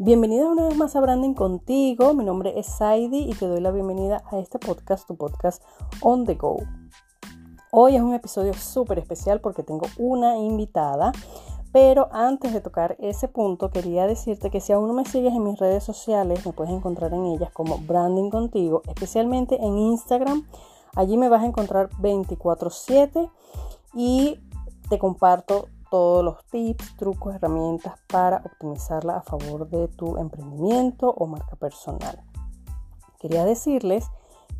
Bienvenida una vez más a Branding contigo. Mi nombre es Saidi y te doy la bienvenida a este podcast, tu podcast On the Go. Hoy es un episodio súper especial porque tengo una invitada. Pero antes de tocar ese punto, quería decirte que si aún no me sigues en mis redes sociales, me puedes encontrar en ellas como Branding Contigo, especialmente en Instagram. Allí me vas a encontrar 24/7 y te comparto todos los tips, trucos, herramientas para optimizarla a favor de tu emprendimiento o marca personal. Quería decirles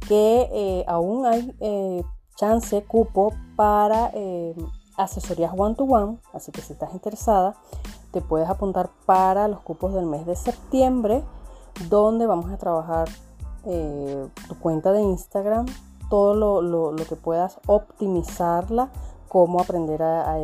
que eh, aún hay eh, chance, cupo para eh, asesorías one-to-one, así que si estás interesada, te puedes apuntar para los cupos del mes de septiembre, donde vamos a trabajar tu cuenta de Instagram, todo lo, lo que puedas optimizarla cómo aprender a,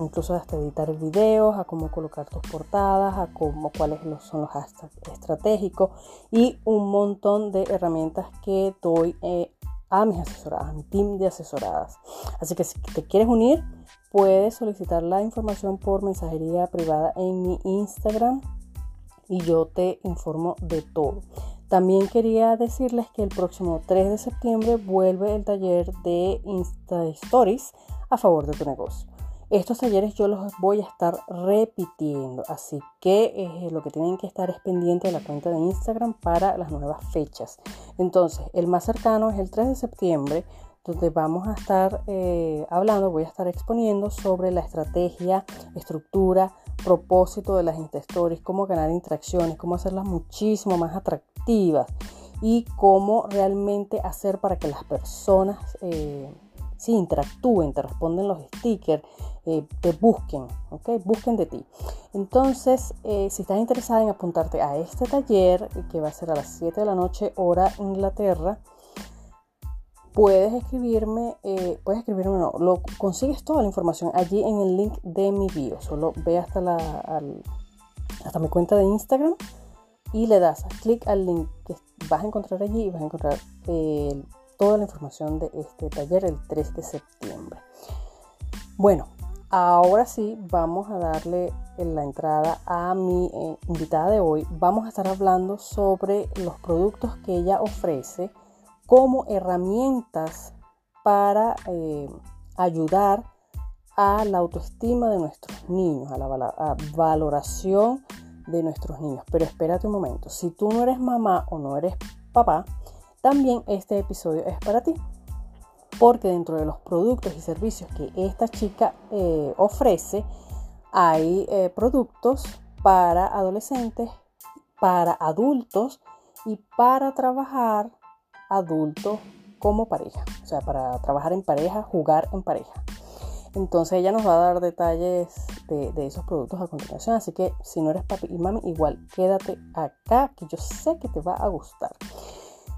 incluso hasta editar videos, a cómo colocar tus portadas, a cómo cuáles son los hashtags estratégicos y un montón de herramientas que doy eh, a mis asesoradas, a mi team de asesoradas. Así que si te quieres unir, puedes solicitar la información por mensajería privada en mi Instagram y yo te informo de todo. También quería decirles que el próximo 3 de septiembre vuelve el taller de Insta Stories a favor de tu negocio. Estos talleres yo los voy a estar repitiendo, así que eh, lo que tienen que estar es pendiente de la cuenta de Instagram para las nuevas fechas. Entonces, el más cercano es el 3 de septiembre, donde vamos a estar eh, hablando, voy a estar exponiendo sobre la estrategia, estructura, propósito de las Insta cómo ganar interacciones, cómo hacerlas muchísimo más atractivas y cómo realmente hacer para que las personas eh, sí, interactúen, te responden los stickers, eh, te busquen, ¿ok? Busquen de ti. Entonces, eh, si estás interesada en apuntarte a este taller, que va a ser a las 7 de la noche, hora Inglaterra, puedes escribirme, eh, puedes escribirme, no, lo, consigues toda la información allí en el link de mi bio. Solo ve hasta, la, hasta mi cuenta de Instagram y le das clic al link que vas a encontrar allí y vas a encontrar el toda la información de este taller el 3 de septiembre. Bueno, ahora sí vamos a darle la entrada a mi eh, invitada de hoy. Vamos a estar hablando sobre los productos que ella ofrece como herramientas para eh, ayudar a la autoestima de nuestros niños, a la valoración de nuestros niños. Pero espérate un momento, si tú no eres mamá o no eres papá, también este episodio es para ti, porque dentro de los productos y servicios que esta chica eh, ofrece, hay eh, productos para adolescentes, para adultos y para trabajar adultos como pareja, o sea, para trabajar en pareja, jugar en pareja. Entonces ella nos va a dar detalles de, de, esos productos a continuación. Así que si no eres papi y mami, igual quédate acá que yo sé que te va a gustar.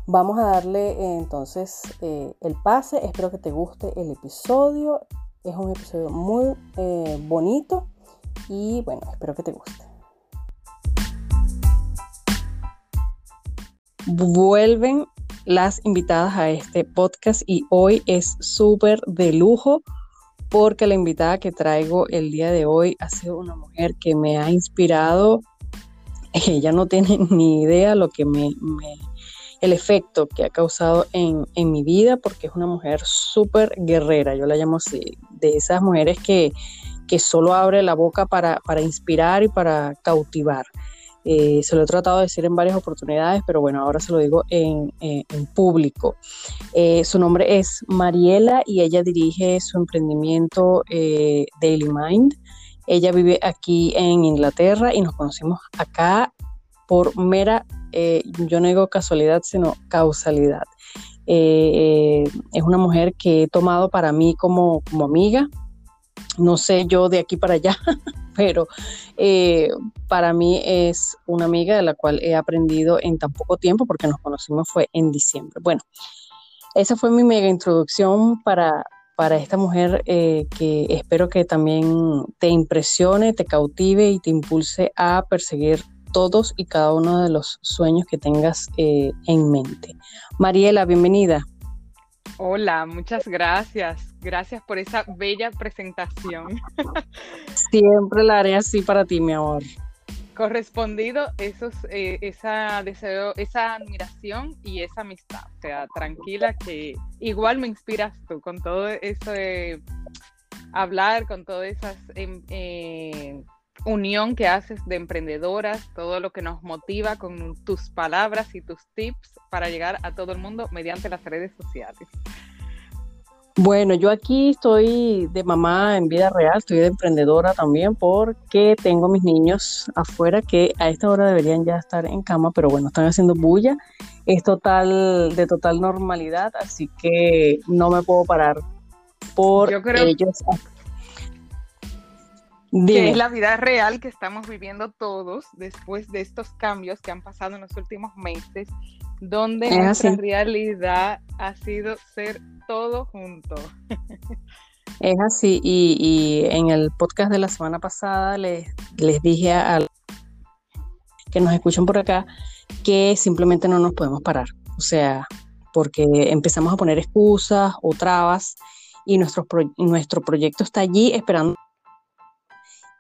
Vamos a darle eh, entonces eh, el pase. Espero que te guste el episodio. Es un episodio muy eh, bonito y bueno, espero que te guste. Vuelven las invitadas a este podcast y hoy es súper de lujo porque la invitada que traigo el día de hoy ha sido una mujer que me ha inspirado. Ella no tiene ni idea lo que me, me el efecto que ha causado en, mi vida, porque es una mujer súper guerrera, yo la llamo así, de esas mujeres que, que solo abre la boca para, inspirar y para cautivar. Eh, se lo he tratado de decir en varias oportunidades, pero bueno, ahora se lo digo en, público. Eh, su nombre es Mariela y ella dirige su emprendimiento eh, Daily Mind. Ella vive aquí en Inglaterra y nos conocimos acá por mera eh, yo no digo casualidad, sino causalidad. Eh, eh, es una mujer que he tomado para mí como, como amiga, no sé yo de aquí para allá, pero para mí es una amiga de la cual he aprendido en tan poco tiempo porque nos conocimos fue en diciembre. Bueno, esa fue mi mega introducción para, para esta mujer que espero que también te impresione, te cautive y te impulse a perseguir todos y cada uno de los sueños que tengas eh, en mente. Mariela, bienvenida. Hola, muchas gracias. Gracias por esa bella presentación. Siempre la haré así para ti, mi amor. correspondido esos, eh, esa deseo, esa admiración y esa amistad. O sea, tranquila que igual me inspiras tú con todo eso de hablar, con todas esas em, eh, unión que haces de emprendedoras, todo lo que nos motiva con tus palabras y tus tips para llegar a todo el mundo mediante las redes sociales. Bueno, yo aquí estoy de mamá en vida real, estoy de emprendedora también porque tengo mis niños afuera que a esta hora deberían ya estar en cama, pero bueno, están haciendo bulla. Es total, de total normalidad, así que no me puedo parar por ellos que es la vida real que estamos viviendo todos después de estos cambios que han pasado en los últimos meses, donde nuestra realidad ha sido ser todo junto. Es así, y, en el podcast de la semana pasada les, les dije a, que nos escuchan por acá que simplemente no nos podemos parar, o sea, porque empezamos a poner excusas o trabas y nuestro, nuestro proyecto está allí esperando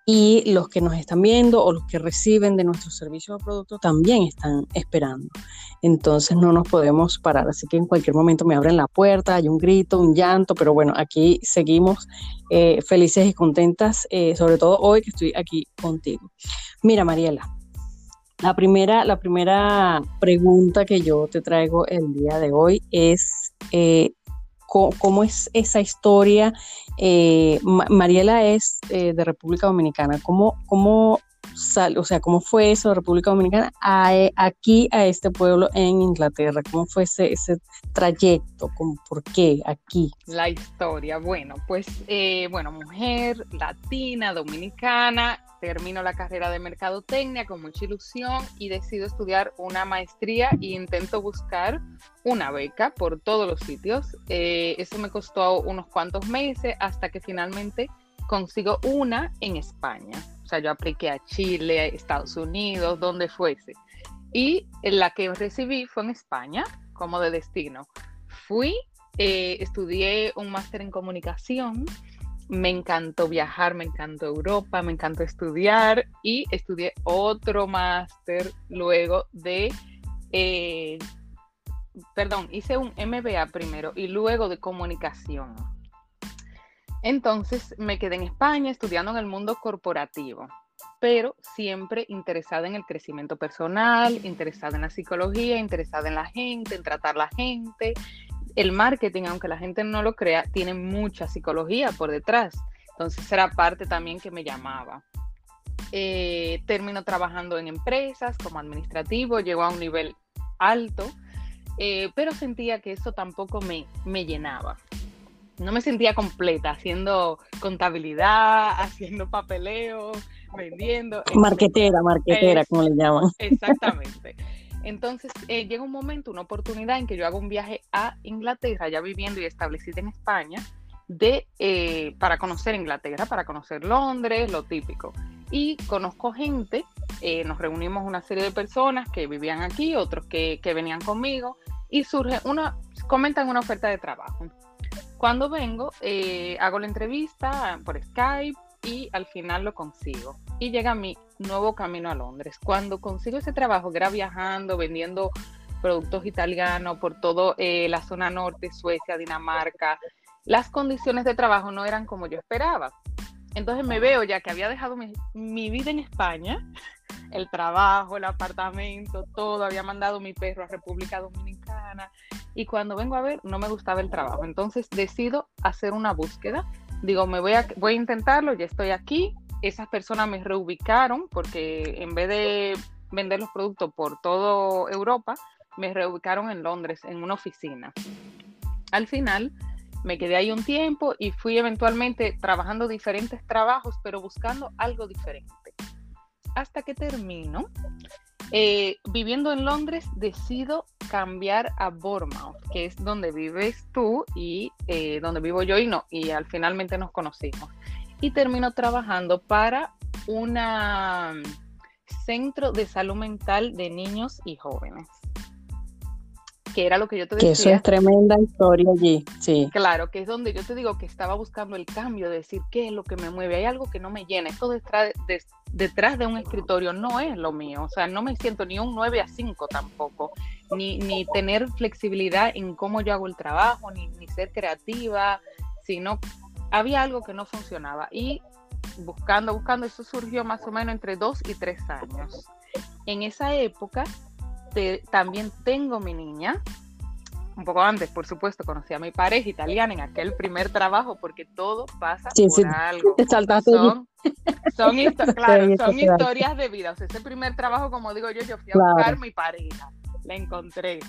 y los que nos están viendo o los que reciben de nuestros servicios o productos también están esperando. Entonces no nos podemos parar, así que en cualquier momento me abren la puerta, hay un grito, un llanto, pero bueno, aquí seguimos eh, felices y contentas, eh, sobre todo hoy que estoy aquí contigo. Mira, Mariela, la primera, la primera pregunta que yo te traigo el día de hoy es... Eh, cómo, es esa historia. Eh, Mariela es eh, de República Dominicana. ¿Cómo, cómo sal, o sea, cómo fue eso de República Dominicana a, eh, aquí a este pueblo en Inglaterra? ¿Cómo fue ese, ese trayecto? ¿Cómo, ¿Por qué aquí? La historia, bueno, pues, bueno, mujer latina, dominicana, termino la carrera de mercadotecnia con mucha ilusión y decido estudiar una maestría e intento buscar una beca por todos los sitios. Eh, eso me costó unos cuantos meses hasta que finalmente consigo una en España. O sea, yo apliqué a Chile, a Estados Unidos, donde fuese. Y la que recibí fue en España, como de destino. Fui, eh, estudié un máster en comunicación me encantó viajar, me encantó Europa, me encantó estudiar y estudié otro máster luego de, eh, perdón, hice un MBA primero y luego de comunicación. Entonces me quedé en España estudiando en el mundo corporativo, pero siempre interesada en el crecimiento personal, interesada en la psicología, interesada en la gente, en tratar la gente, el marketing, aunque la gente no lo crea, tiene mucha psicología por detrás. Entonces era parte también que me llamaba. Eh, termino trabajando en empresas como administrativo, llegó a un nivel alto, eh, pero sentía que eso tampoco me, me llenaba. No me sentía completa haciendo contabilidad, haciendo papeleo, vendiendo. Marquetera, marquetera, como le llaman. Exactamente. Entonces eh, llega un momento, una oportunidad en que yo hago un viaje a Inglaterra, ya viviendo y establecida en España, de, eh, para conocer Inglaterra, para conocer Londres, lo típico. Y conozco gente, eh, nos reunimos una serie de personas que vivían aquí, otros que, que venían conmigo, y surge una, comentan una oferta de trabajo. Cuando vengo, hago la entrevista por Skype y al final lo consigo y llega mi nuevo camino a Londres. Cuando consigo ese trabajo, que era viajando, vendiendo productos italianos por toda eh, la zona norte, Suecia, Dinamarca, las condiciones de trabajo no eran como yo esperaba. Entonces me veo ya que había dejado mi, mi vida en España, el trabajo, el apartamento, todo, había mandado mi perro a República Dominicana y cuando vengo a ver no me gustaba el trabajo. Entonces decido hacer una búsqueda. Digo, me voy a, voy a intentarlo, ya estoy aquí, esas personas me reubicaron porque en vez de vender los productos por toda Europa, me reubicaron en Londres, en una oficina. Al final, me quedé ahí un tiempo y fui eventualmente trabajando diferentes trabajos, pero buscando algo diferente. Hasta que termino. Eh, viviendo en Londres, decido cambiar a Bournemouth, que es donde vives tú y eh, donde vivo yo y no, y al finalmente nos conocimos y terminó trabajando para un centro de salud mental de niños y jóvenes. Que era lo que yo te decía. Que eso es tremenda historia allí, sí. Claro, que es donde yo te digo que estaba buscando el cambio, de decir qué es lo que me mueve, hay algo que no me llena, esto detrás de, detrás de un escritorio no es lo mío, o sea, no me siento ni un 9 a 5 tampoco, ni, ni tener flexibilidad en cómo yo hago el trabajo, ni, ni ser creativa, sino había algo que no funcionaba y buscando, buscando, eso surgió más o menos entre dos y tres años. En esa época también tengo mi niña, un poco antes, por supuesto, conocí a mi pareja italiana en aquel primer trabajo, porque todo pasa por algo. son, son, historias de vida. O sea, ese primer trabajo, como digo yo, yo fui a buscar mi pareja, la encontré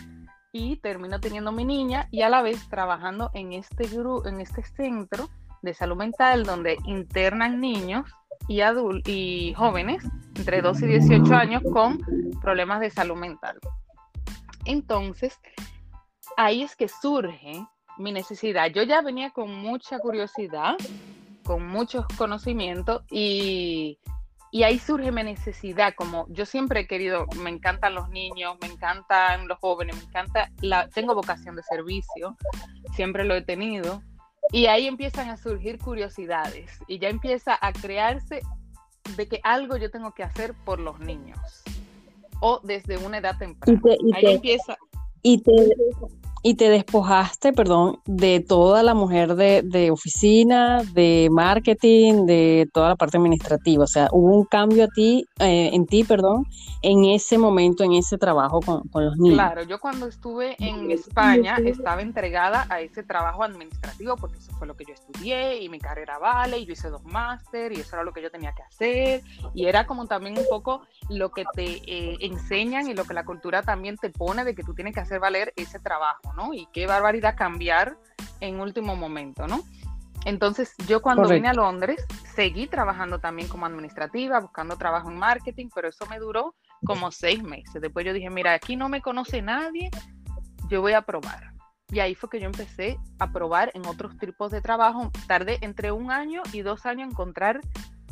y termino teniendo mi niña y a la vez trabajando en este grupo, en este centro de salud mental donde internan niños y y jóvenes entre 12 y 18 años con problemas de salud mental. Entonces, ahí es que surge mi necesidad. Yo ya venía con mucha curiosidad, con muchos conocimientos y, y ahí surge mi necesidad, como yo siempre he querido, me encantan los niños, me encantan los jóvenes, me encanta, la, tengo vocación de servicio, siempre lo he tenido y ahí empiezan a surgir curiosidades y ya empieza a crearse de que algo yo tengo que hacer por los niños o desde una edad temprana. ahí empieza. Y te, y te despojaste, perdón, de toda la mujer de, oficina, de marketing, de toda la parte administrativa. O sea, hubo un cambio a ti, eh, en ti, perdón, en ese momento, en ese trabajo con, los niños. Claro, yo cuando estuve en España estaba entregada a ese trabajo administrativo porque eso fue lo que yo estudié y mi carrera vale y yo hice dos máster y eso era lo que yo tenía que hacer y era como también un poco lo que te eh, enseñan y lo que la cultura también te pone de que tú tienes que hacer valer ese trabajo. Y qué barbaridad cambiar en último momento, ¿no? Entonces, yo cuando vine a Londres, seguí trabajando también como administrativa, buscando trabajo en marketing, pero eso me duró como seis meses. Después yo dije, mira, aquí no me conoce nadie, yo voy a probar. Y ahí fue que yo empecé a probar en otros tipos de trabajo. Tardé entre un año y dos años en encontrar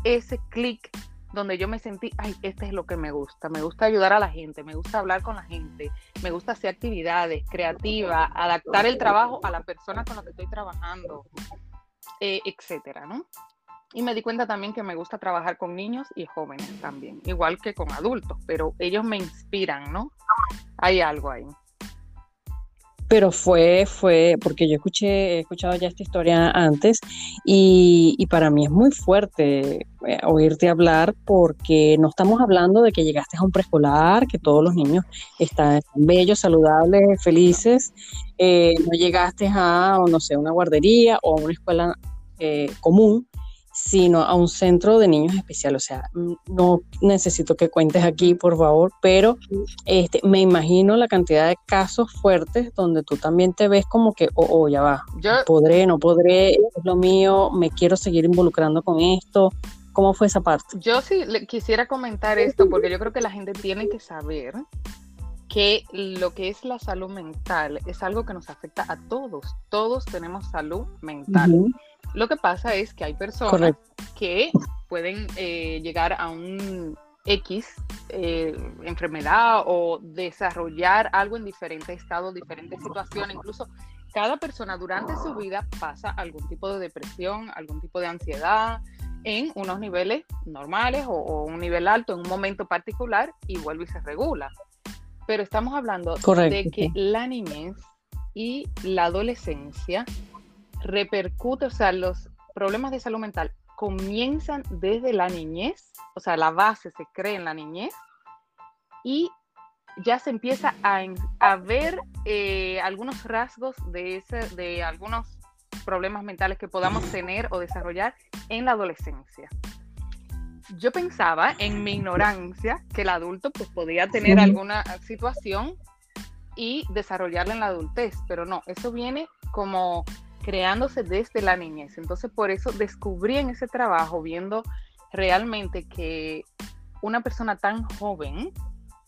ese clic donde yo me sentí, ay, este es lo que me gusta, me gusta ayudar a la gente, me gusta hablar con la gente, me gusta hacer actividades creativas, adaptar el trabajo a la persona con la que estoy trabajando, eh, etcétera, ¿no? Y me di cuenta también que me gusta trabajar con niños y jóvenes también, igual que con adultos, pero ellos me inspiran, ¿no? Hay algo ahí pero fue, fue, porque yo escuché, he escuchado ya esta historia antes y, y para mí es muy fuerte eh, oírte hablar porque no estamos hablando de que llegaste a un preescolar, que todos los niños están bellos, saludables, felices, eh, no llegaste a, no sé, una guardería o a una escuela eh, común, sino a un centro de niños especial. O sea, no necesito que cuentes aquí, por favor, pero este, me imagino la cantidad de casos fuertes donde tú también te ves como que, oh, oh ya va, podré, no podré, es lo mío, me quiero seguir involucrando con esto. ¿Cómo fue esa parte? Yo sí le quisiera comentar esto porque yo creo que la gente tiene que saber que lo que es la salud mental es algo que nos afecta a todos. Todos tenemos salud mental. Lo que pasa es que hay personas que pueden eh, llegar a un X eh, enfermedad o desarrollar algo en diferentes estados, diferentes situaciones. Incluso cada persona durante su vida pasa algún tipo de depresión, algún tipo de ansiedad en unos niveles normales o, un nivel alto en un momento particular y vuelve y se regula. Pero estamos hablando de que la niñez y la adolescencia repercute, o sea, los problemas de salud mental comienzan desde la niñez, o sea, la base se cree en la niñez y ya se empieza a, ver eh, algunos rasgos de, ese, de algunos problemas mentales que podamos tener o desarrollar en la adolescencia. Yo pensaba en mi ignorancia que el adulto pues podía tener alguna situación y desarrollarla en la adultez, pero no, eso viene como creándose desde la niñez. Entonces, por eso descubrí en ese trabajo, viendo realmente que una persona tan joven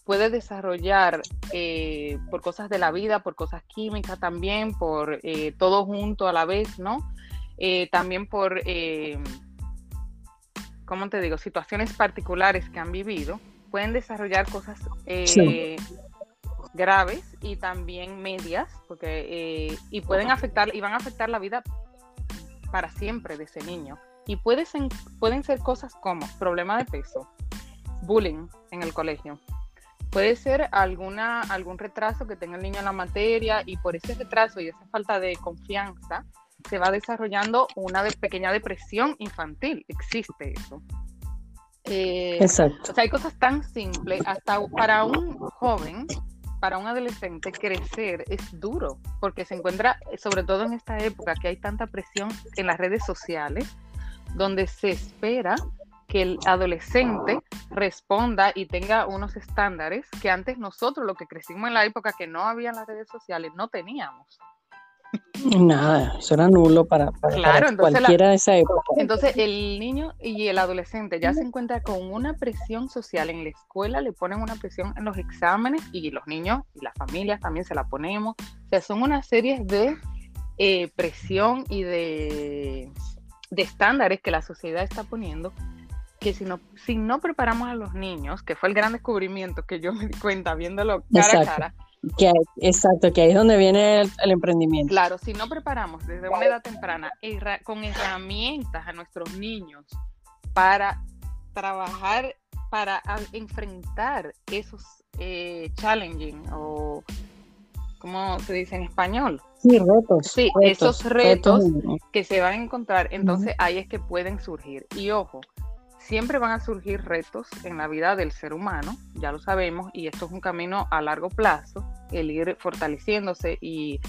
puede desarrollar eh, por cosas de la vida, por cosas químicas también, por eh, todo junto a la vez, ¿no? Eh, también por, ¿cómo te digo?, situaciones particulares que han vivido, pueden desarrollar cosas graves y también medias, porque eh, y pueden afectar y van a afectar la vida para siempre de ese niño. Y puede ser, pueden ser cosas como problema de peso, bullying en el colegio. Puede ser alguna, algún retraso que tenga el niño en la materia y por ese retraso y esa falta de confianza se va desarrollando una pequeña depresión infantil. Existe eso. Eh, Exacto. O sea, hay cosas tan simples, hasta para un joven, para un adolescente, crecer es duro, porque se encuentra, sobre todo en esta época, que hay tanta presión en las redes sociales, donde se espera que el adolescente responda y tenga unos estándares que antes nosotros, lo que crecimos en la época que no había en las redes sociales, no teníamos. Nada, eso era nulo para, cualquiera de esa época. Entonces el niño y el adolescente ya se encuentra con una presión social en la escuela, le ponen una presión en los exámenes y los niños y las familias también se la ponemos. O sea, son una serie de eh, presión y de, de estándares que la sociedad está poniendo que si no, si no preparamos a los niños, que fue el gran descubrimiento que yo me di cuenta viéndolo cara a cara, que, exacto, que ahí es donde viene el, emprendimiento. Claro, si no preparamos desde una edad temprana con herramientas a nuestros niños para trabajar, para enfrentar esos eh, challenging o, ¿cómo se dice en español? Sí, retos. Sí, esos retos, que se van a encontrar, entonces ahí es que pueden surgir. Y ojo, siempre van a surgir retos en la vida del ser humano, ya lo sabemos, y esto es un camino a largo plazo, el ir fortaleciéndose y,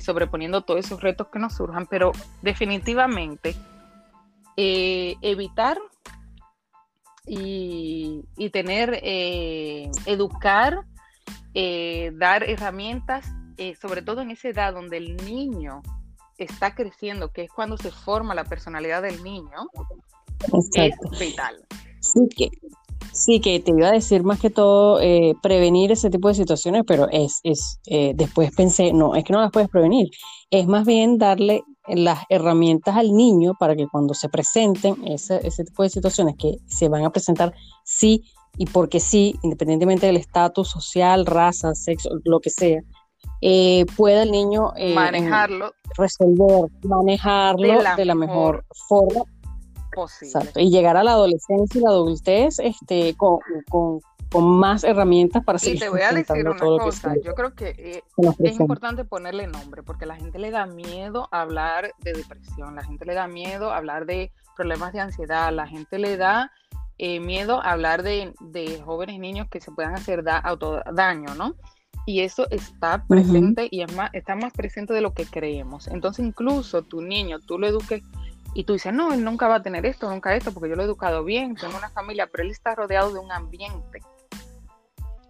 sobreponiendo todos esos retos que nos surjan, pero definitivamente eh, evitar y, tener, eh, educar, eh, dar herramientas, sobre todo en esa edad donde el niño está creciendo, que es cuando se forma la personalidad del niño, es vital. Sí que, sí, que te iba a decir más que todo eh, prevenir ese tipo de situaciones, pero es, es eh, después pensé, no, es que no las puedes prevenir, es más bien darle las herramientas al niño para que cuando se presenten ese, ese tipo de situaciones que se van a presentar sí y porque sí, independientemente del estatus social, raza, sexo, lo que sea, eh, pueda el niño manejarlo, resolver, manejarlo de la, mejor forma y llegar a la adolescencia y la adultez este, con, más herramientas para seguir. Y te voy a decir una cosa, yo creo que eh, es importante ponerle nombre, porque la gente le da miedo hablar de depresión, la gente le da miedo hablar de problemas de ansiedad, la gente le da eh, miedo hablar de, jóvenes niños que se puedan hacer da, autodaño, ¿no? Y eso está presente y es más, está más presente de lo que creemos. Entonces, incluso tu niño, tú lo eduques y tú dices, no, él nunca va a tener esto, nunca esto, porque yo lo he educado bien, tengo una familia, pero él está rodeado de un ambiente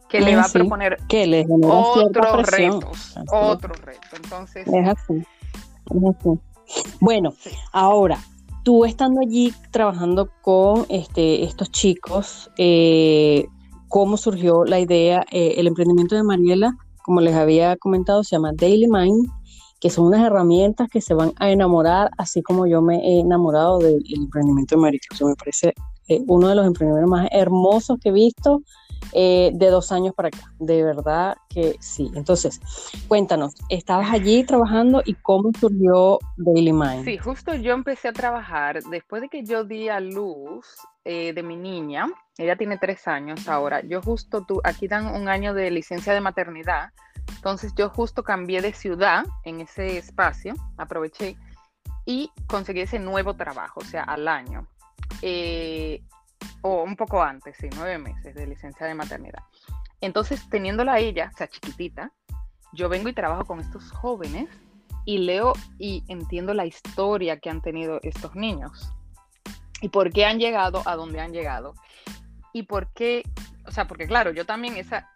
que le va a proponer que le otros retos, otros retos. Entonces, es así. Bueno, ahora, tú estando allí trabajando con este, estos chicos, eh, ¿cómo surgió la idea? Eh, el emprendimiento de Mariela, como les había comentado, se llama Daily Mind que son unas herramientas que se van a enamorar, así como yo me he enamorado del emprendimiento de Marito. me parece eh, uno de los emprendimientos más hermosos que he visto eh, de dos años para acá. De verdad que sí. Entonces, cuéntanos, estabas allí trabajando y cómo surgió Daily Mind. Sí, justo yo empecé a trabajar después de que yo di a luz eh, de mi niña. Ella tiene tres años ahora. Yo justo, tú, aquí dan un año de licencia de maternidad entonces yo justo cambié de ciudad en ese espacio, aproveché y conseguí ese nuevo trabajo, o sea, al año. Eh, o un poco antes, sí, nueve meses de licencia de maternidad. Entonces, teniéndola a ella, o sea, chiquitita, yo vengo y trabajo con estos jóvenes y leo y entiendo la historia que han tenido estos niños y por qué han llegado a donde han llegado y por qué, o sea, porque claro, yo también esa,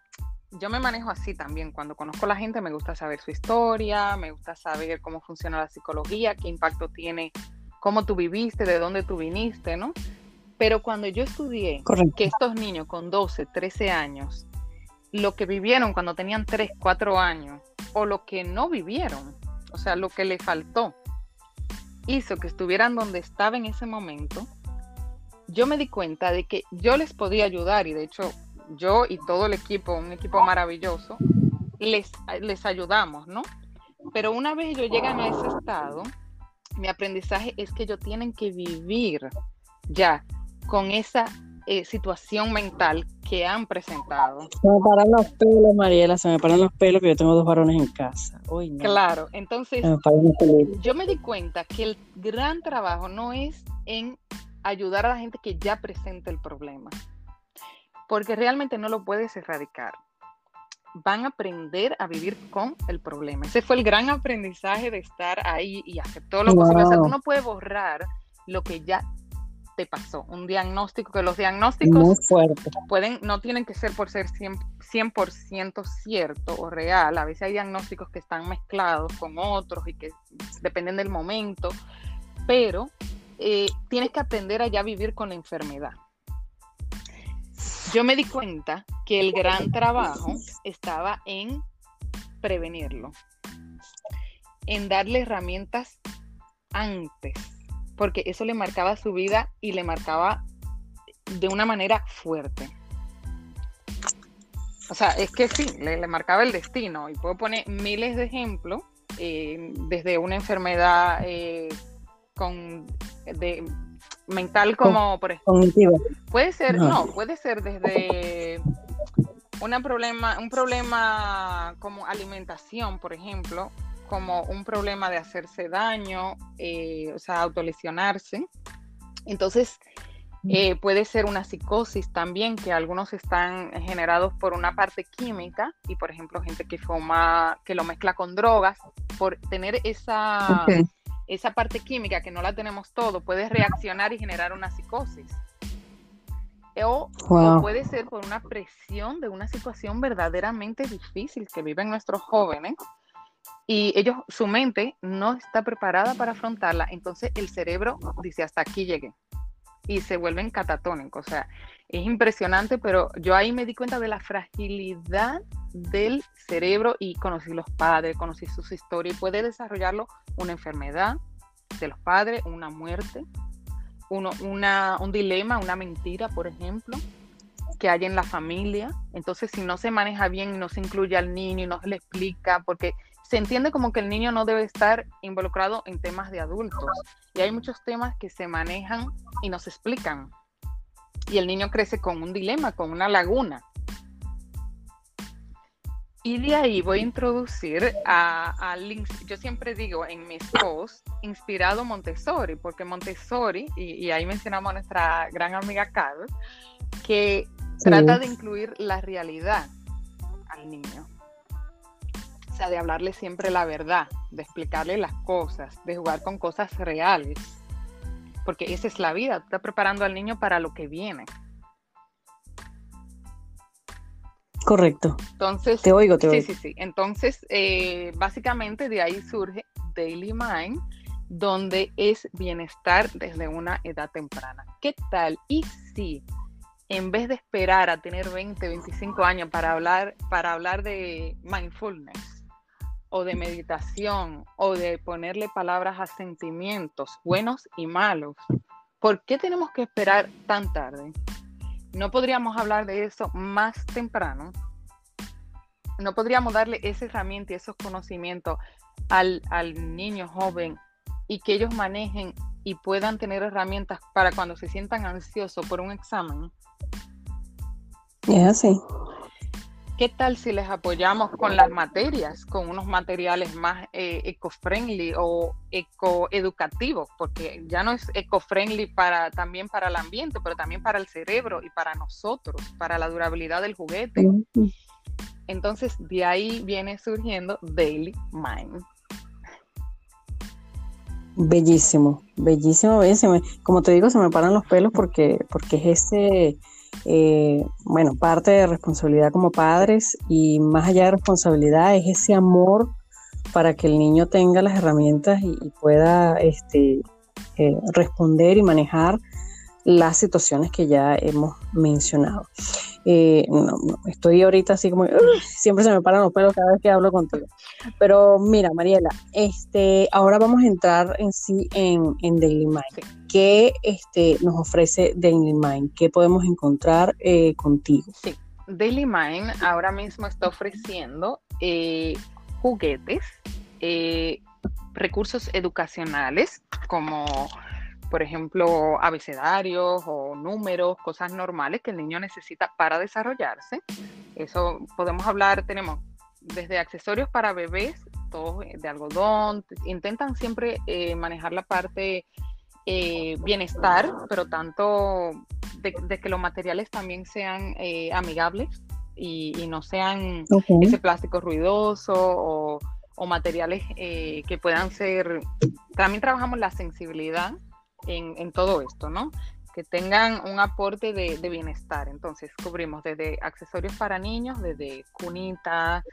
yo me manejo así también. Cuando conozco a la gente me gusta saber su historia, me gusta saber cómo funciona la psicología, qué impacto tiene, cómo tú viviste, de dónde tú viniste, ¿no? Pero cuando yo estudié que estos niños con 12, 13 años, lo que vivieron cuando tenían 3, 4 años, o lo que no vivieron, o sea, lo que le faltó, hizo que estuvieran donde estaba en ese momento, yo me di cuenta de que yo les podía ayudar y de hecho yo y todo el equipo, un equipo maravilloso, les, les ayudamos, ¿no? Pero una vez ellos llegan a ese estado, mi aprendizaje es que ellos tienen que vivir ya con esa eh, situación mental que han presentado. Se me paran los pelos, Mariela, se me paran los pelos que yo tengo dos varones en casa. Claro, entonces yo me di cuenta que el gran trabajo no es en ayudar a la gente que ya presenta el problema, porque realmente no lo puedes erradicar. Van a aprender a vivir con el problema. Ese fue el gran aprendizaje de estar ahí y hacer todo lo posible. O sea, tú no puedes borrar lo que ya te pasó. Un diagnóstico, que los diagnósticos pueden, no tienen que ser por ser 100%, cierto o real. A veces hay diagnósticos que están mezclados con otros y que dependen del momento, pero eh, tienes que aprender a ya vivir con la enfermedad. Yo me di cuenta que el gran trabajo estaba en prevenirlo, en darle herramientas antes, porque eso le marcaba su vida y le marcaba de una manera fuerte. O sea, es que sí, le, marcaba el destino. Y puedo poner miles de ejemplos, eh, desde una enfermedad eh, con de mental como por ejemplo puede ser no. puede ser desde una problema un problema como alimentación por ejemplo como un problema de hacerse daño eh, o sea autolesionarse. Entonces eh, puede ser una psicosis también, que algunos están generados por una parte química y, por ejemplo, gente que fuma, que lo mezcla con drogas, por tener esa, esa parte química que no la tenemos todo puede reaccionar y generar una psicosis. O, puede ser por una presión de una situación verdaderamente difícil que viven nuestros jóvenes y ellos, su mente no está preparada para afrontarla, entonces el cerebro dice hasta aquí llegué y se vuelven catatónicos. O sea, es impresionante, pero yo ahí me di cuenta de la fragilidad del cerebro y conocí los padres, conocí sus historias y puede desarrollarlo una enfermedad de los padres, una muerte, uno, una, un dilema, una mentira, por ejemplo, que hay en la familia. Entonces, si no se maneja bien no se incluye al niño y no se le explica, porque se entiende como que el niño no debe estar involucrado en temas de adultos. Y hay muchos temas que se manejan y no se explican. Y el niño crece con un dilema, con una laguna. Y de ahí voy a introducir a, yo siempre digo en mis posts, inspirado Montessori, porque Montessori, y, ahí mencionamos a nuestra gran amiga Carl, que trata de incluir la realidad al niño. De hablarle siempre la verdad, de explicarle las cosas, de jugar con cosas reales, porque esa es la vida, está preparando al niño para lo que viene. Correcto. Entonces, te oigo, te oigo. Sí, sí, sí. Entonces, eh, básicamente de ahí surge Daily Mind, donde es bienestar desde una edad temprana. ¿Qué tal? Y si en vez de esperar a tener 20, 25 años para hablar, para hablar de mindfulness, o de meditación o de ponerle palabras a sentimientos buenos y malos. ¿Por qué tenemos que esperar tan tarde? ¿No podríamos hablar de eso más temprano? ¿No podríamos darle esa herramienta y esos conocimientos al, niño joven y que ellos manejen y puedan tener herramientas para cuando se sientan ansiosos por un examen? Es. ¿Qué tal si les apoyamos con las materias, con unos materiales más eh, eco-friendly o eco-educativos? Porque ya no es eco-friendly para, también para el ambiente, pero también para el cerebro y para nosotros, para la durabilidad del juguete. Entonces, de ahí viene surgiendo Daily Mind. Bellísimo, bellísimo, bellísimo. Como te digo, se me paran los pelos porque, porque es ese eh, bueno, parte de responsabilidad como padres y más allá de responsabilidad es ese amor para que el niño tenga las herramientas y, pueda este, eh, responder y manejar las situaciones que ya hemos mencionado. Eh, estoy ahorita así como, siempre se me paran los pelos cada vez que hablo contigo. Pero mira, Mariela, este, ahora vamos a entrar en sí en, en Daily Mind. ¿Qué este, nos ofrece Daily Mind? ¿Qué podemos encontrar eh, contigo? Sí, Daily Mind ahora mismo está ofreciendo eh, juguetes, recursos educacionales como por ejemplo, abecedarios o números, cosas normales que el niño necesita para desarrollarse. Eso podemos hablar, tenemos desde accesorios para bebés, todos de algodón, intentan siempre eh, manejar la parte eh, bienestar, pero tanto de, que los materiales también sean eh, amigables y, no sean ese plástico ruidoso o, materiales que puedan ser, también trabajamos la sensibilidad en, todo esto, ¿no? Que tengan un aporte de, bienestar. Entonces, cubrimos desde accesorios para niños, desde cunita,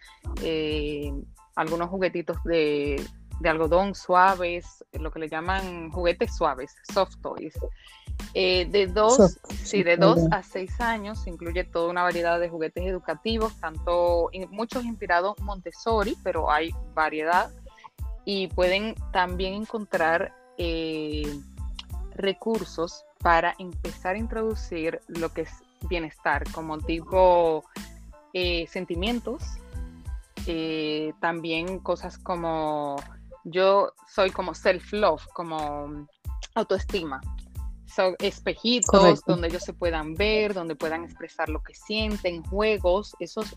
eh, algunos juguetitos de, algodón suaves, lo que le llaman juguetes suaves, soft toys. Eh, de dos, sí, de dos a seis años incluye toda una variedad de juguetes educativos, tanto muchos inspirados Montessori, pero hay variedad y pueden también encontrar eh, recursos para empezar a introducir lo que es bienestar, como tipo eh, sentimientos, eh, también cosas como yo soy como self-love, como autoestima. Son espejitos donde ellos se puedan ver, donde puedan expresar lo que sienten, juegos, esos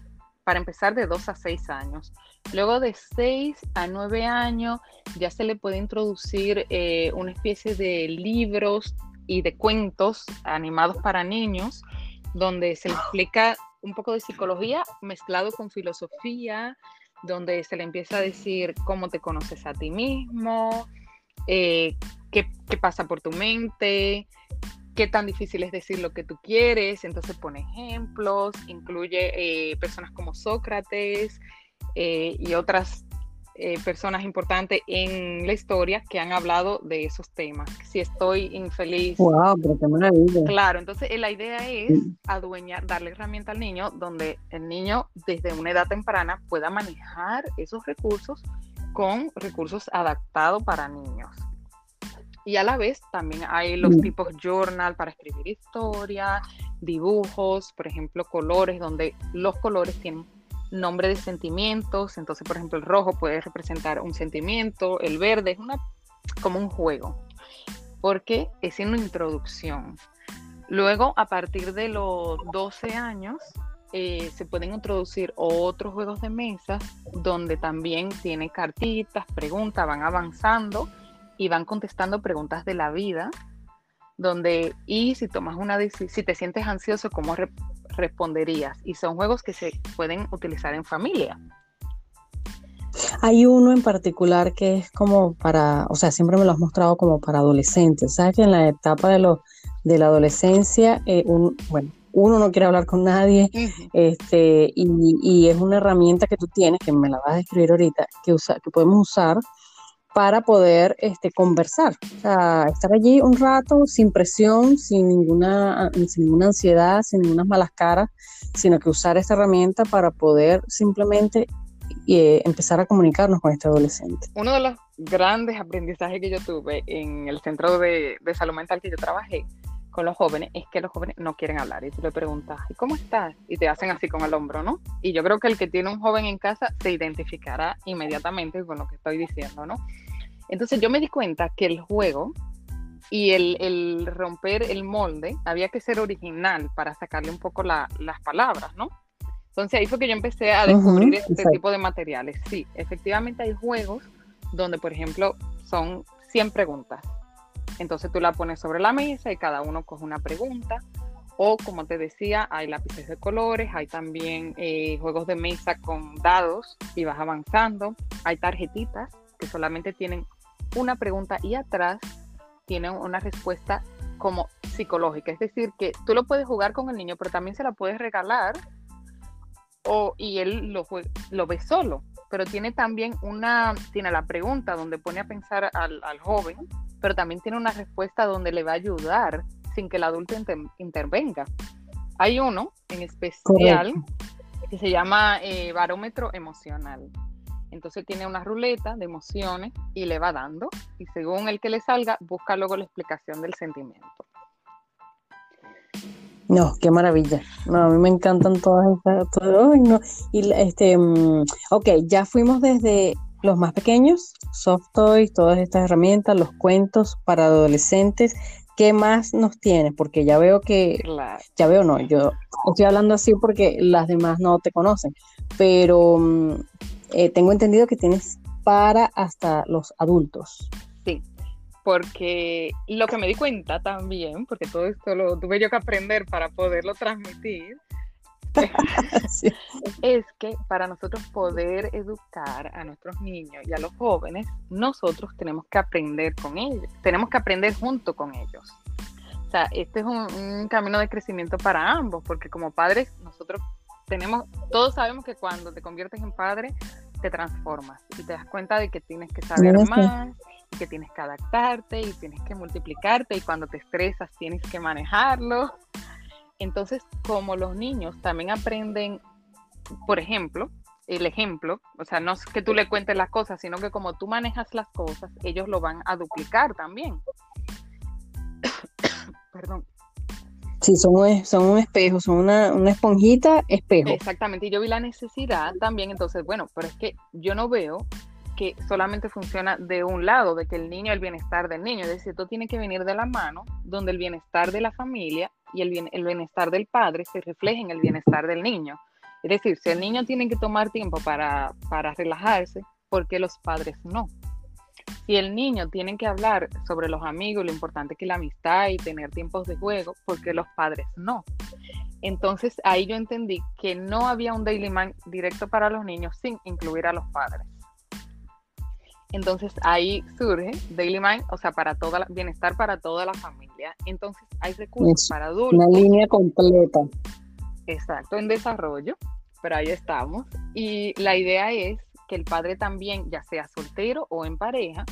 para empezar de 2 a 6 años. Luego de 6 a 9 años ya se le puede introducir eh, una especie de libros y de cuentos animados para niños, donde se le explica un poco de psicología mezclado con filosofía, donde se le empieza a decir cómo te conoces a ti mismo, eh, qué, qué, pasa por tu mente, qué tan difícil es decir lo que tú quieres, entonces pone ejemplos, incluye eh, personas como Sócrates eh, y otras eh, personas importantes en la historia que han hablado de esos temas. Si estoy infeliz. ¡Wow! Pero qué maravilla. Claro, entonces la idea es adueñar, darle herramienta al niño donde el niño desde una edad temprana pueda manejar esos recursos con recursos adaptados para niños. Y a la vez también hay los tipos journal para escribir historia, dibujos, por ejemplo, colores, donde los colores tienen nombre de sentimientos. Entonces, por ejemplo, el rojo puede representar un sentimiento, el verde es una, como un juego, porque es una introducción. Luego, a partir de los 12 años, eh, se pueden introducir otros juegos de mesa donde también tiene cartitas, preguntas, van avanzando y van contestando preguntas de la vida, donde, y si tomas una si te sientes ansioso, ¿cómo responderías? Y son juegos que se pueden utilizar en familia. Hay uno en particular que es como para, o sea, siempre me lo has mostrado como para adolescentes. ¿Sabes que en la etapa de, lo, de la adolescencia, eh, un, bueno, uno no quiere hablar con nadie, este, y, y, es una herramienta que tú tienes, que me la vas a describir ahorita, que, usa, que podemos usar para poder este, conversar. Estar allí un rato sin presión, sin ninguna, sin ninguna ansiedad, sin ninguna malas caras, sino que usar esta herramienta para poder simplemente eh, empezar a comunicarnos con este adolescente. Uno de los grandes aprendizajes que yo tuve en el centro de, de salud mental que yo trabajé con los jóvenes es que los jóvenes no quieren hablar y tú le preguntas, ¿y cómo estás? Y te hacen así con el hombro, ¿no? Y yo creo que el que tiene un joven en casa se identificará inmediatamente con lo que estoy diciendo, ¿no? Entonces yo me di cuenta que el juego y el, romper el molde había que ser original para sacarle un poco las palabras, ¿no? Entonces ahí fue que yo empecé a descubrir este tipo de materiales. Sí, efectivamente hay juegos donde, por ejemplo, son 100 preguntas entonces tú la pones sobre la mesa y cada uno coge una pregunta. O como te decía, hay lápices de colores, hay también eh, juegos de mesa con dados y vas avanzando. Hay tarjetitas que solamente tienen una pregunta y atrás tienen una respuesta como psicológica. Es decir, que tú lo puedes jugar con el niño, pero también se la puedes regalar o, y él lo, lo ve solo. Pero tiene también una, tiene la pregunta donde pone a pensar al, al joven pero también tiene una respuesta donde le va a ayudar sin que el adulto intervenga. Hay uno en especial que se llama eh, barómetro emocional. Entonces tiene una ruleta de emociones y le va dando y según el que le salga busca luego la explicación del sentimiento. No, qué maravilla. No, a mí me encantan todas estas. no. Y este, mm, ok, ya fuimos desde los más pequeños, soft toys, todas estas herramientas, los cuentos para adolescentes. ¿Qué más nos tienes? Porque ya veo que, ya veo, no, yo estoy hablando así porque las demás no te conocen, pero mm, eh, tengo entendido que tienes para hasta los adultos. Sí, porque lo que me di cuenta también, porque todo esto lo tuve yo que aprender para poderlo transmitir, es que para nosotros poder educar a nuestros niños y a los jóvenes, nosotros tenemos que aprender con ellos, tenemos que aprender junto con ellos. O sea, este es un, camino de crecimiento para ambos, porque como padres nosotros tenemos, todos sabemos que cuando te conviertes en padre, te transformas y te das cuenta de que tienes que saber más, que tienes que adaptarte y tienes que multiplicarte y cuando te estresas tienes que manejarlo. Entonces, como los niños también aprenden, por ejemplo, el ejemplo, o sea, no es que tú le cuentes las cosas, sino que como tú manejas las cosas, ellos lo van a duplicar también. Perdón. Sí, son un, son un espejo, son una, una, esponjita espejo. Exactamente, y yo vi la necesidad también, entonces, bueno, pero es que yo no veo que solamente funciona de un lado, de que el niño, el bienestar del niño, es decir, todo tiene que venir de la mano, donde el bienestar de la familia y el, el bienestar del padre se refleje en el bienestar del niño. Es decir, si el niño tiene que tomar tiempo para, relajarse, ¿por qué los padres no? Si el niño tiene que hablar sobre los amigos, lo importante que la amistad y tener tiempos de juego, ¿por qué los padres no? Entonces ahí yo entendí que no había un daily mind directo para los niños sin incluir a los padres. Entonces ahí surge Daily Mind, o sea, para toda bienestar para toda la familia. Entonces hay recursos para adultos. Una línea completa. Exacto, en desarrollo, pero ahí estamos. Y la idea es que el padre también, ya sea soltero o en pareja,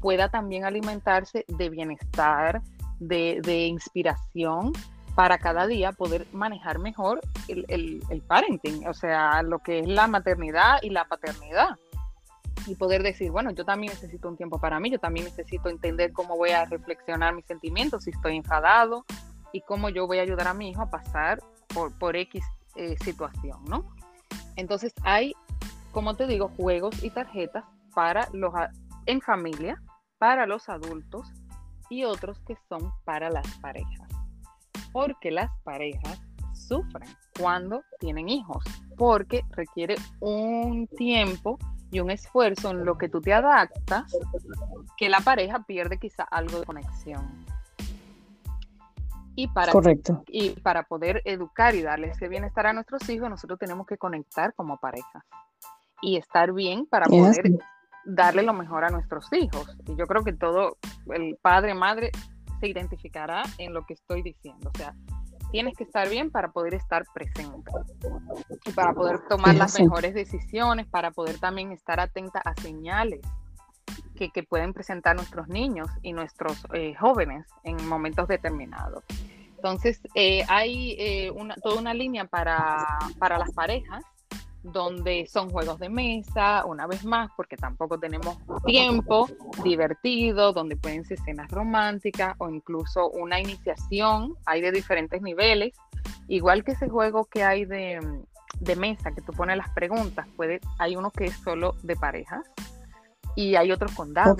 pueda también alimentarse de bienestar, de, de inspiración para cada día poder manejar mejor el, el, el parenting, o sea, lo que es la maternidad y la paternidad y poder decir, bueno, yo también necesito un tiempo para mí, yo también necesito entender cómo voy a reflexionar mis sentimientos, si estoy enfadado y cómo yo voy a ayudar a mi hijo a pasar por, por X eh, situación, ¿no? Entonces hay, como te digo, juegos y tarjetas para los en familia, para los adultos y otros que son para las parejas. Porque las parejas sufren cuando tienen hijos, porque requiere un tiempo y un esfuerzo en lo que tú te adaptas, que la pareja pierde quizá algo de conexión. Y para, Correcto. y para poder educar y darle ese bienestar a nuestros hijos, nosotros tenemos que conectar como pareja y estar bien para poder darle lo mejor a nuestros hijos. Y yo creo que todo el padre, madre, se identificará en lo que estoy diciendo. O sea, tienes que estar bien para poder estar presente y para poder tomar las mejores decisiones, para poder también estar atenta a señales que, pueden presentar nuestros niños y nuestros eh, jóvenes en momentos determinados. Entonces, eh, hay eh, una, toda una línea para, para las parejas donde son juegos de mesa, una vez más, porque tampoco tenemos tiempo divertido, donde pueden ser escenas románticas o incluso una iniciación, hay de diferentes niveles, igual que ese juego que hay de, mesa, que tú pones las preguntas, puede, hay uno que es solo de parejas y hay otro con dados.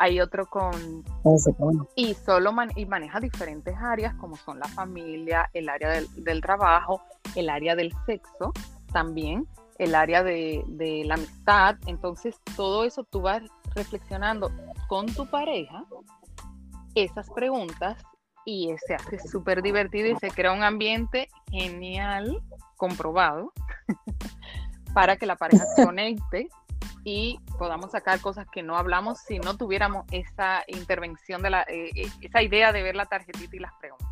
Hay otro con... Y solo y maneja diferentes áreas como son la familia, el área del, del trabajo, el área del sexo también el área de, la amistad. Entonces, todo eso tú vas reflexionando con tu pareja esas preguntas y se hace súper divertido y se crea un ambiente genial, comprobado, para que la pareja se conecte y podamos sacar cosas que no hablamos si no tuviéramos esa intervención de la, eh, eh, esa idea de ver la tarjetita y las preguntas.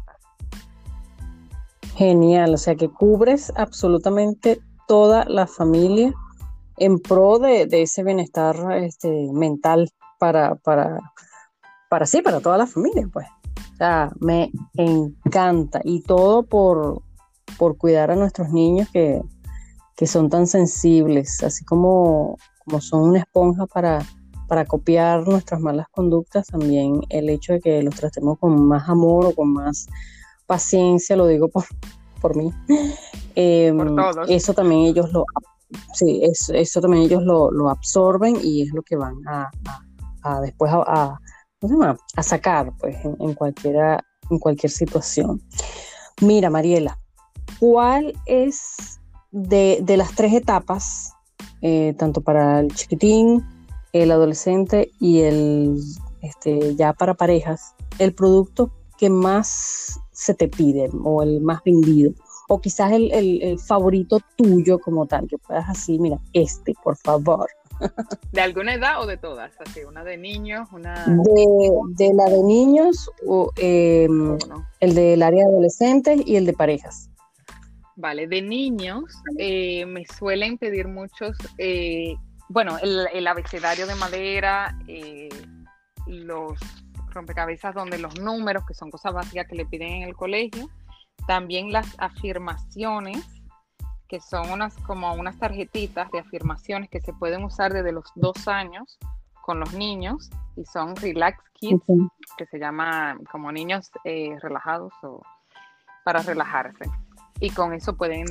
Genial, o sea que cubres absolutamente toda la familia en pro de, ese bienestar este, mental para, para, para sí, para toda la familia, pues. O sea, me encanta y todo por, por cuidar a nuestros niños que, que son tan sensibles, así como, como son una esponja para, para copiar nuestras malas conductas, también el hecho de que los tratemos con más amor o con más paciencia, lo digo por, por mí. Em, eso también ellos lo, sí, eso, eso también ellos lo, lo, absorben y es lo que van a, a, después a, a, sacar pues, en, en, cualquiera, en cualquier situación. Mira, Mariela, ¿cuál es de, de las tres etapas, eh, tanto para el chiquitín, el adolescente y el este, ya para parejas, el producto que más se te pide o el más vendido? O quizás el, el, favorito tuyo como tal, que puedas así, mira, este, por favor. ¿De alguna edad o de todas? Así, una de niños, una... De, de la de niños, o, em, el del área de adolescentes y el de parejas. Vale, de niños eh, me suelen pedir muchos, eh, bueno, el, el, abecedario de madera, eh, los rompecabezas donde los números, que son cosas básicas que le piden en el colegio, también las afirmaciones, que son unas como unas tarjetitas de afirmaciones que se pueden usar desde los dos años con los niños y son Relax Kids, que se llama como niños eh, relajados o para relajarse. Y con eso pueden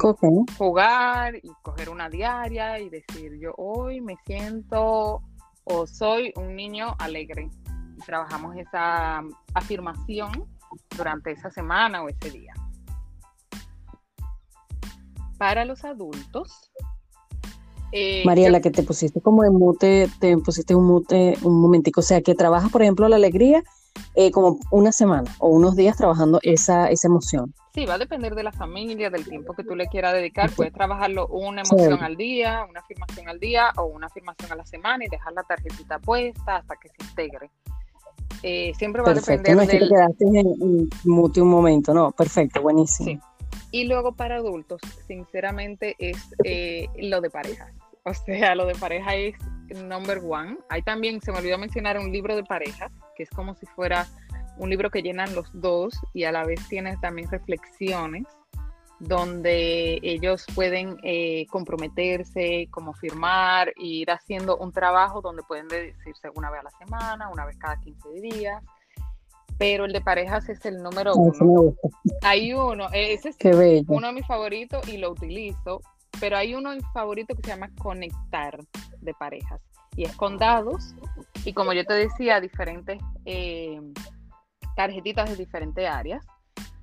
jugar y coger una diaria y decir yo hoy me siento o soy un niño alegre trabajamos esa afirmación durante esa semana o ese día. Para los adultos. Eh, María, la que te pusiste como de mute, te pusiste un mute un momentico, o sea, que trabajas, por ejemplo, la alegría eh, como una semana o unos días trabajando esa, esa emoción. Sí, va a depender de la familia, del tiempo que tú le quieras dedicar. Puedes trabajarlo una emoción al día, una afirmación al día o una afirmación a la semana y dejar la tarjetita puesta hasta que se integre. Eh, siempre va a depender no es que te quedaste en, mute un momento, no, perfecto, buenísimo. Y luego para adultos, sinceramente, es eh, lo de pareja. O sea, lo de pareja es number one. Hay también, se me olvidó mencionar un libro de parejas, que es como si fuera un libro que llenan los dos y a la vez tiene también reflexiones donde ellos pueden eh, comprometerse, como firmar, e ir haciendo un trabajo donde pueden decirse una vez a la semana, una vez cada 15 días. Pero el de parejas es el número uno. Hay uno, ese es uno de mis favoritos y lo utilizo, pero hay uno favorito que se llama Conectar de parejas. Y es con dados, y como yo te decía, diferentes eh, tarjetitas de diferentes áreas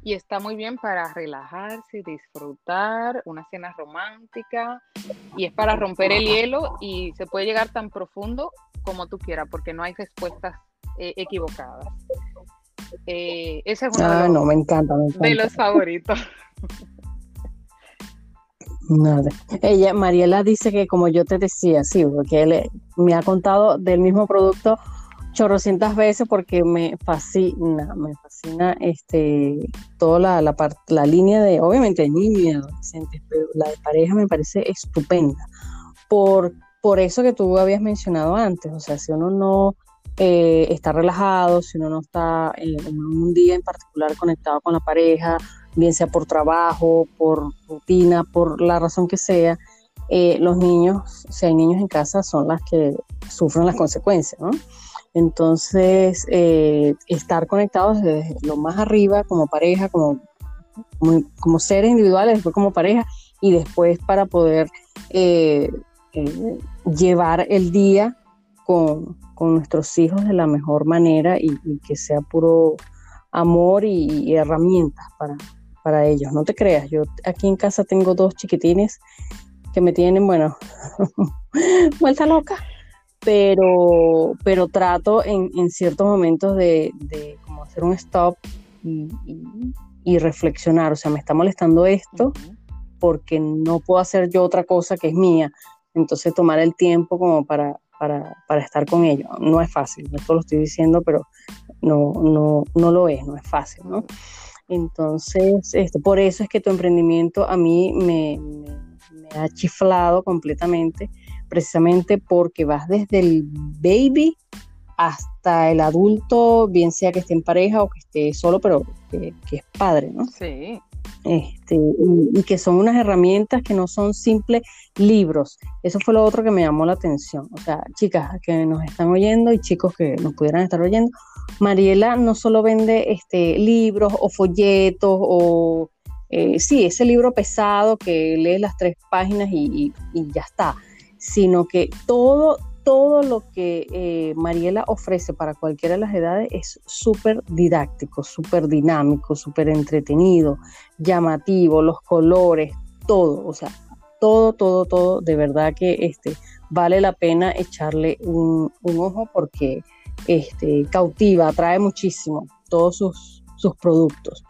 y está muy bien para relajarse, disfrutar, una cena romántica y es para romper el hielo y se puede llegar tan profundo como tú quieras porque no hay respuestas eh, equivocadas. Eh, ese es uno de, ah, los, me encanta, de los favoritos. Nada. Ella, Mariela dice que como yo te decía, sí, porque él me ha contado del mismo producto chorrocientas veces porque me fascina, me fascina este, toda la, la, la línea de, obviamente, niños y adolescentes, pero la de pareja me parece estupenda. Por, por eso que tú habías mencionado antes, o sea, si uno no eh, está relajado, si uno no está en, un día en particular conectado con la pareja, bien sea por trabajo, por rutina, por la razón que sea, eh, los niños, si hay niños en casa, son las que sufren las consecuencias, ¿no? Entonces, eh, estar conectados desde lo más arriba como pareja, como, como, seres individuales, después como pareja y después para poder eh, eh, llevar el día con, nuestros hijos de la mejor manera y, que sea puro amor y, herramientas para, para ellos. No te creas, yo aquí en casa tengo dos chiquitines que me tienen, bueno, vuelta loca pero, pero trato en, en ciertos momentos de, de, como hacer un stop y, y, reflexionar, o sea, me está molestando esto porque no puedo hacer yo otra cosa que es mía, entonces tomar el tiempo como para, para, para estar con ellos. No es fácil, esto lo estoy diciendo, pero no, no, no lo es, no es fácil, ¿no? Entonces, este, por eso es que tu emprendimiento a mí me, me, me ha chiflado completamente precisamente porque vas desde el baby hasta el adulto, bien sea que esté en pareja o que esté solo, pero que, es padre, ¿no? Sí, este, y, que son unas herramientas que no son simples libros. Eso fue lo otro que me llamó la atención. O sea, chicas que nos están oyendo y chicos que nos pudieran estar oyendo, Mariela no solo vende este, libros o folletos o, eh, sí, ese libro pesado que lees las tres páginas y, y ya está, sino que todo, todo lo que eh, Mariela ofrece para cualquiera de las edades es súper didáctico, súper dinámico, súper entretenido, llamativo, los colores, todo, o sea, todo, todo, todo, de verdad que este, vale la pena echarle un, ojo porque este, cautiva, atrae muchísimo todos sus, sus productos.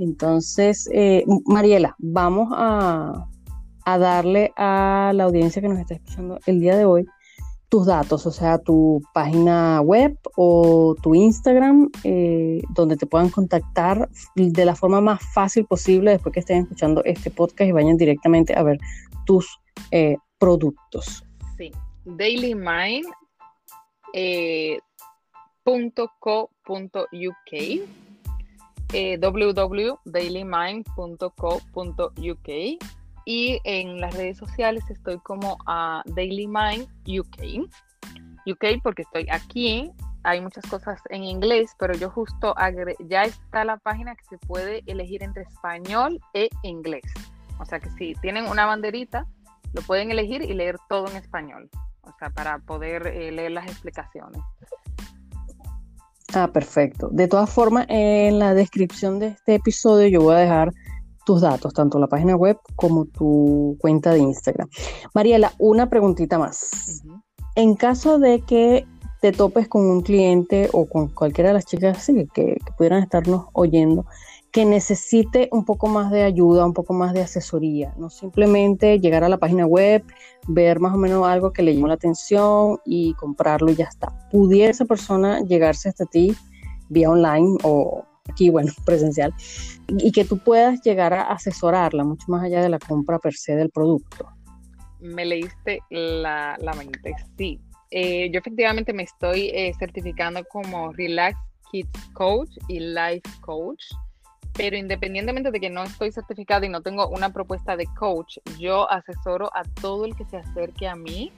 Entonces, eh, Mariela, vamos a, a darle a la audiencia que nos está escuchando el día de hoy tus datos, o sea, tu página web o tu Instagram, eh, donde te puedan contactar de la forma más fácil posible después que estén escuchando este podcast y vayan directamente a ver tus eh, productos. Sí, dailymind.co.uk, eh, y en las redes sociales estoy como a Daily Mind UK. UK porque estoy aquí. Hay muchas cosas en inglés, pero yo justo ya está la página que se puede elegir entre español e inglés. O sea que si tienen una banderita, lo pueden elegir y leer todo en español. O sea, para poder eh, leer las explicaciones. Ah, perfecto. De todas formas, en la descripción de este episodio yo voy a dejar tus datos, tanto la página web como tu cuenta de Instagram. Mariela, una preguntita más. En caso de que te topes con un cliente o con cualquiera de las chicas que, que, pudieran estarnos oyendo, que necesite un poco más de ayuda, un poco más de asesoría, no simplemente llegar a la página web, ver más o menos algo que le llamó la atención y comprarlo y ya está. ¿Pudiera esa persona llegarse hasta ti vía online o aquí, bueno, presencial, y que tú puedas llegar a asesorarla mucho más allá de la compra per se del producto. Me leíste la, mente, sí. Eh, yo efectivamente me estoy eh, certificando como Relax Kids Coach y Life Coach, pero independientemente de que no estoy certificada y no tengo una propuesta de coach, yo asesoro a todo el que se acerque a mí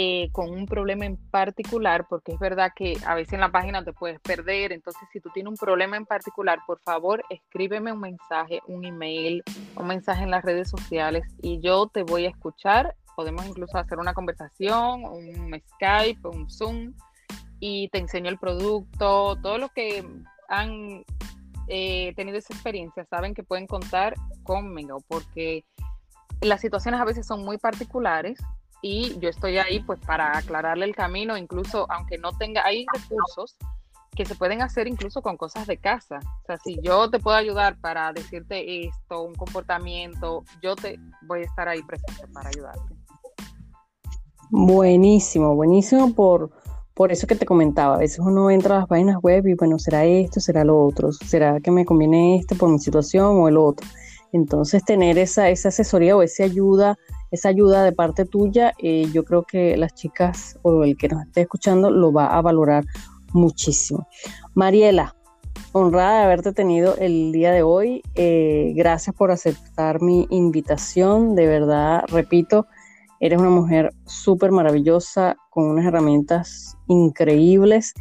eh, con un problema en particular, porque es verdad que a veces en la página te puedes perder, entonces si tú tienes un problema en particular, por favor escríbeme un mensaje, un email, un mensaje en las redes sociales y yo te voy a escuchar, podemos incluso hacer una conversación, un Skype, un Zoom y te enseño el producto, todos los que han eh, tenido esa experiencia saben que pueden contar conmigo porque las situaciones a veces son muy particulares y yo estoy ahí pues para aclararle el camino, incluso aunque no tenga, hay recursos que se pueden hacer incluso con cosas de casa. O sea, si yo te puedo ayudar para decirte esto, un comportamiento, yo te voy a estar ahí presente para ayudarte. Buenísimo, buenísimo por, por eso que te comentaba. A veces uno entra a las páginas web y bueno, será esto, será lo otro, será que me conviene esto por mi situación o el otro. Entonces tener esa, esa asesoría o esa ayuda esa ayuda de parte tuya, eh, yo creo que las chicas o el que nos esté escuchando lo va a valorar muchísimo. Mariela, honrada de haberte tenido el día de hoy. Eh, gracias por aceptar mi invitación. De verdad, repito, eres una mujer súper maravillosa, con unas herramientas increíbles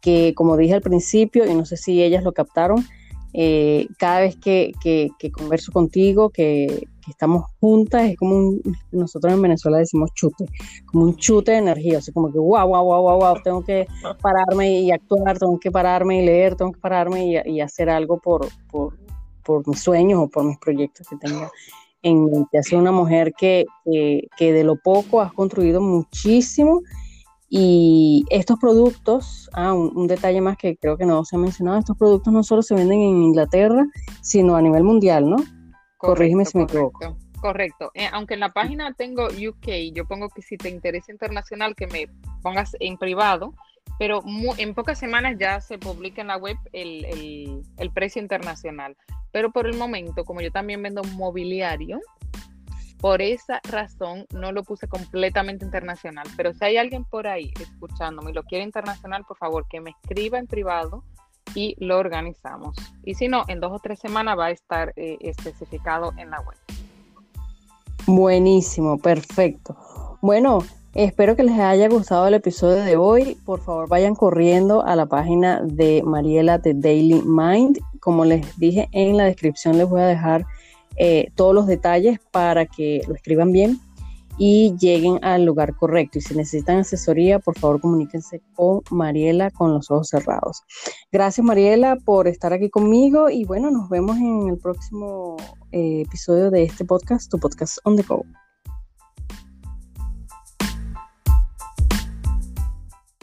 que, como dije al principio, y no sé si ellas lo captaron, eh, cada vez que, que, converso contigo, que, estamos juntas, es como un, nosotros en Venezuela decimos chute, como un chute de energía, así como que wow, wow, wow, wow, wow, tengo que pararme y actuar, tengo que pararme y leer, tengo que pararme y, hacer algo por, por, por, mis sueños o por mis proyectos que tenga en mente. Has una mujer que, que de lo poco has construido muchísimo y estos productos, ah, un, detalle más que creo que no se ha mencionado, estos productos no solo se venden en Inglaterra, sino a nivel mundial, ¿no? Corrígeme si me equivoco. Correcto. Eh, aunque en la página tengo UK, yo pongo que si te interesa internacional, que me pongas en privado, pero en pocas semanas ya se publica en la web el, el precio internacional. Pero por el momento, como yo también vendo mobiliario, por esa razón no lo puse completamente internacional, pero si hay alguien por ahí escuchándome y lo quiere internacional, por favor que me escriba en privado y lo organizamos. Y si no, en dos o tres semanas va a estar eh, especificado en la web. Buenísimo, perfecto. Bueno, espero que les haya gustado el episodio de hoy. Por favor, vayan corriendo a la página de Mariela de Daily Mind. Como les dije en la descripción, les voy a dejar eh, todos los detalles para que lo escriban bien y lleguen al lugar correcto. Y si necesitan asesoría, por favor comuníquense con Mariela con los ojos cerrados. Gracias Mariela por estar aquí conmigo y bueno, nos vemos en el próximo eh, episodio de este podcast, tu podcast on the go.